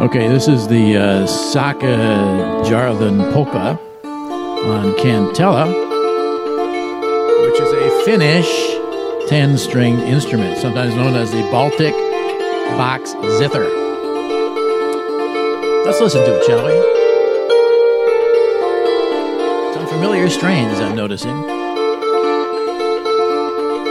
Okay, this is the uh, Saka Jarvan polka on Kantele, which is a Finnish 10 string instrument, sometimes known as the Baltic box zither. Let's listen to it, shall we? Some familiar strains I'm noticing.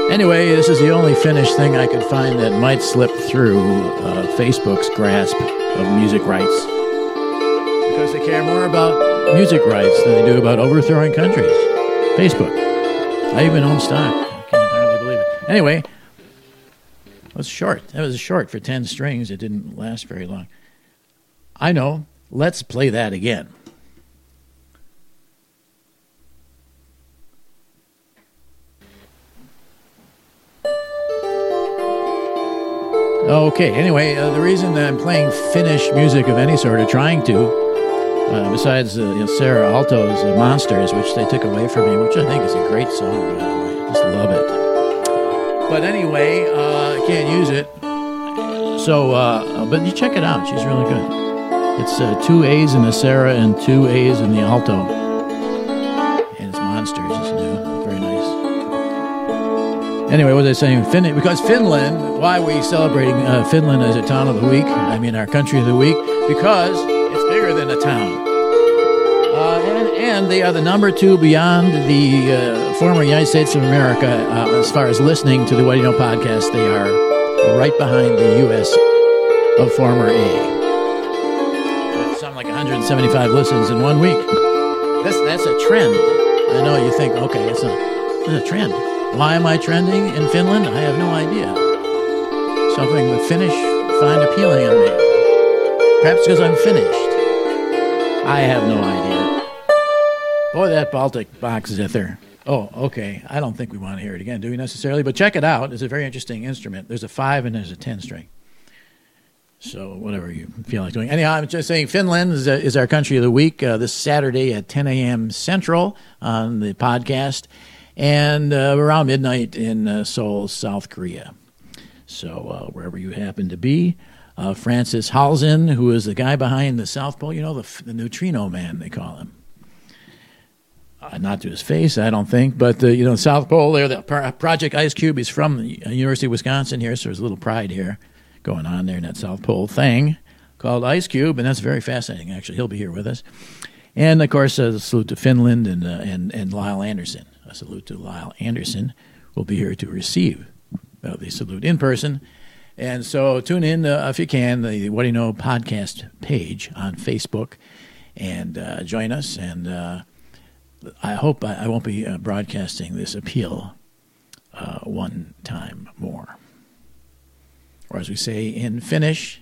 Anyway, this is the only finished thing I could find that might slip through uh, Facebook's grasp of music rights. Because they care more about music rights than they do about overthrowing countries. Facebook. I even own stock. I can't hardly believe it. Anyway, it was short. That was short for 10 strings. It didn't last very long. I know. Let's play that again. Okay, anyway, uh, the reason that I'm playing Finnish music of any sort, or trying to, uh, besides uh, you know, Saara Aalto's uh, Monsters, which they took away from me, which I think is a great song. I just love it. But anyway, uh, I can't use it. So, uh, but you check it out. She's really good. It's two A's in the Saara and two A's in the Aalto. And it's Monsters. It's new. Very nice. Anyway, what was I saying? Fin- because Finland, why are we celebrating uh, Finland as a town of the week? I mean, our country of the week? Because it's bigger than a town. Uh, and, and they are the number two beyond the uh, former United States of America uh, as far as listening to the What Do You Know podcast. They are right behind the U.S. of former A. Something like 175 listens in one week. That's, that's a trend. I know you think, okay, it's a, it's a trend. Why am I trending in Finland? I have no idea. Something the Finnish find appealing in me. Perhaps because I'm finished. I have no idea. Boy, that Baltic box zither. Oh, okay. I don't think we want to hear it again, do we necessarily? But check it out. It's a very interesting instrument. There's a five and there's a ten string. So whatever you feel like doing. Anyhow, I'm just saying Finland is, is our country of the week uh, this Saturday at 10 a.m. Central on the podcast, and uh, around midnight in uh, Seoul, South Korea. So uh, wherever you happen to be, uh, Francis Halzen, who is the guy behind the South Pole, you know, the, the neutrino man, they call him. Uh, not to his face, I don't think, but you know, South Pole there, the Pro- Project IceCube is from the University of Wisconsin here, so there's a little pride here going on there in that South Pole thing called IceCube, and that's very fascinating. Actually, he'll be here with us, and of course, uh, a salute to Finland and uh, and and Lyle Anderson. A salute to Lyle Anderson. will be here to receive uh, the salute in person. And so tune in uh, if you can, the What Do You Know podcast page on Facebook and uh, join us. And uh, I hope I, I won't be uh, broadcasting this appeal uh, one time more. Or as we say in Finnish,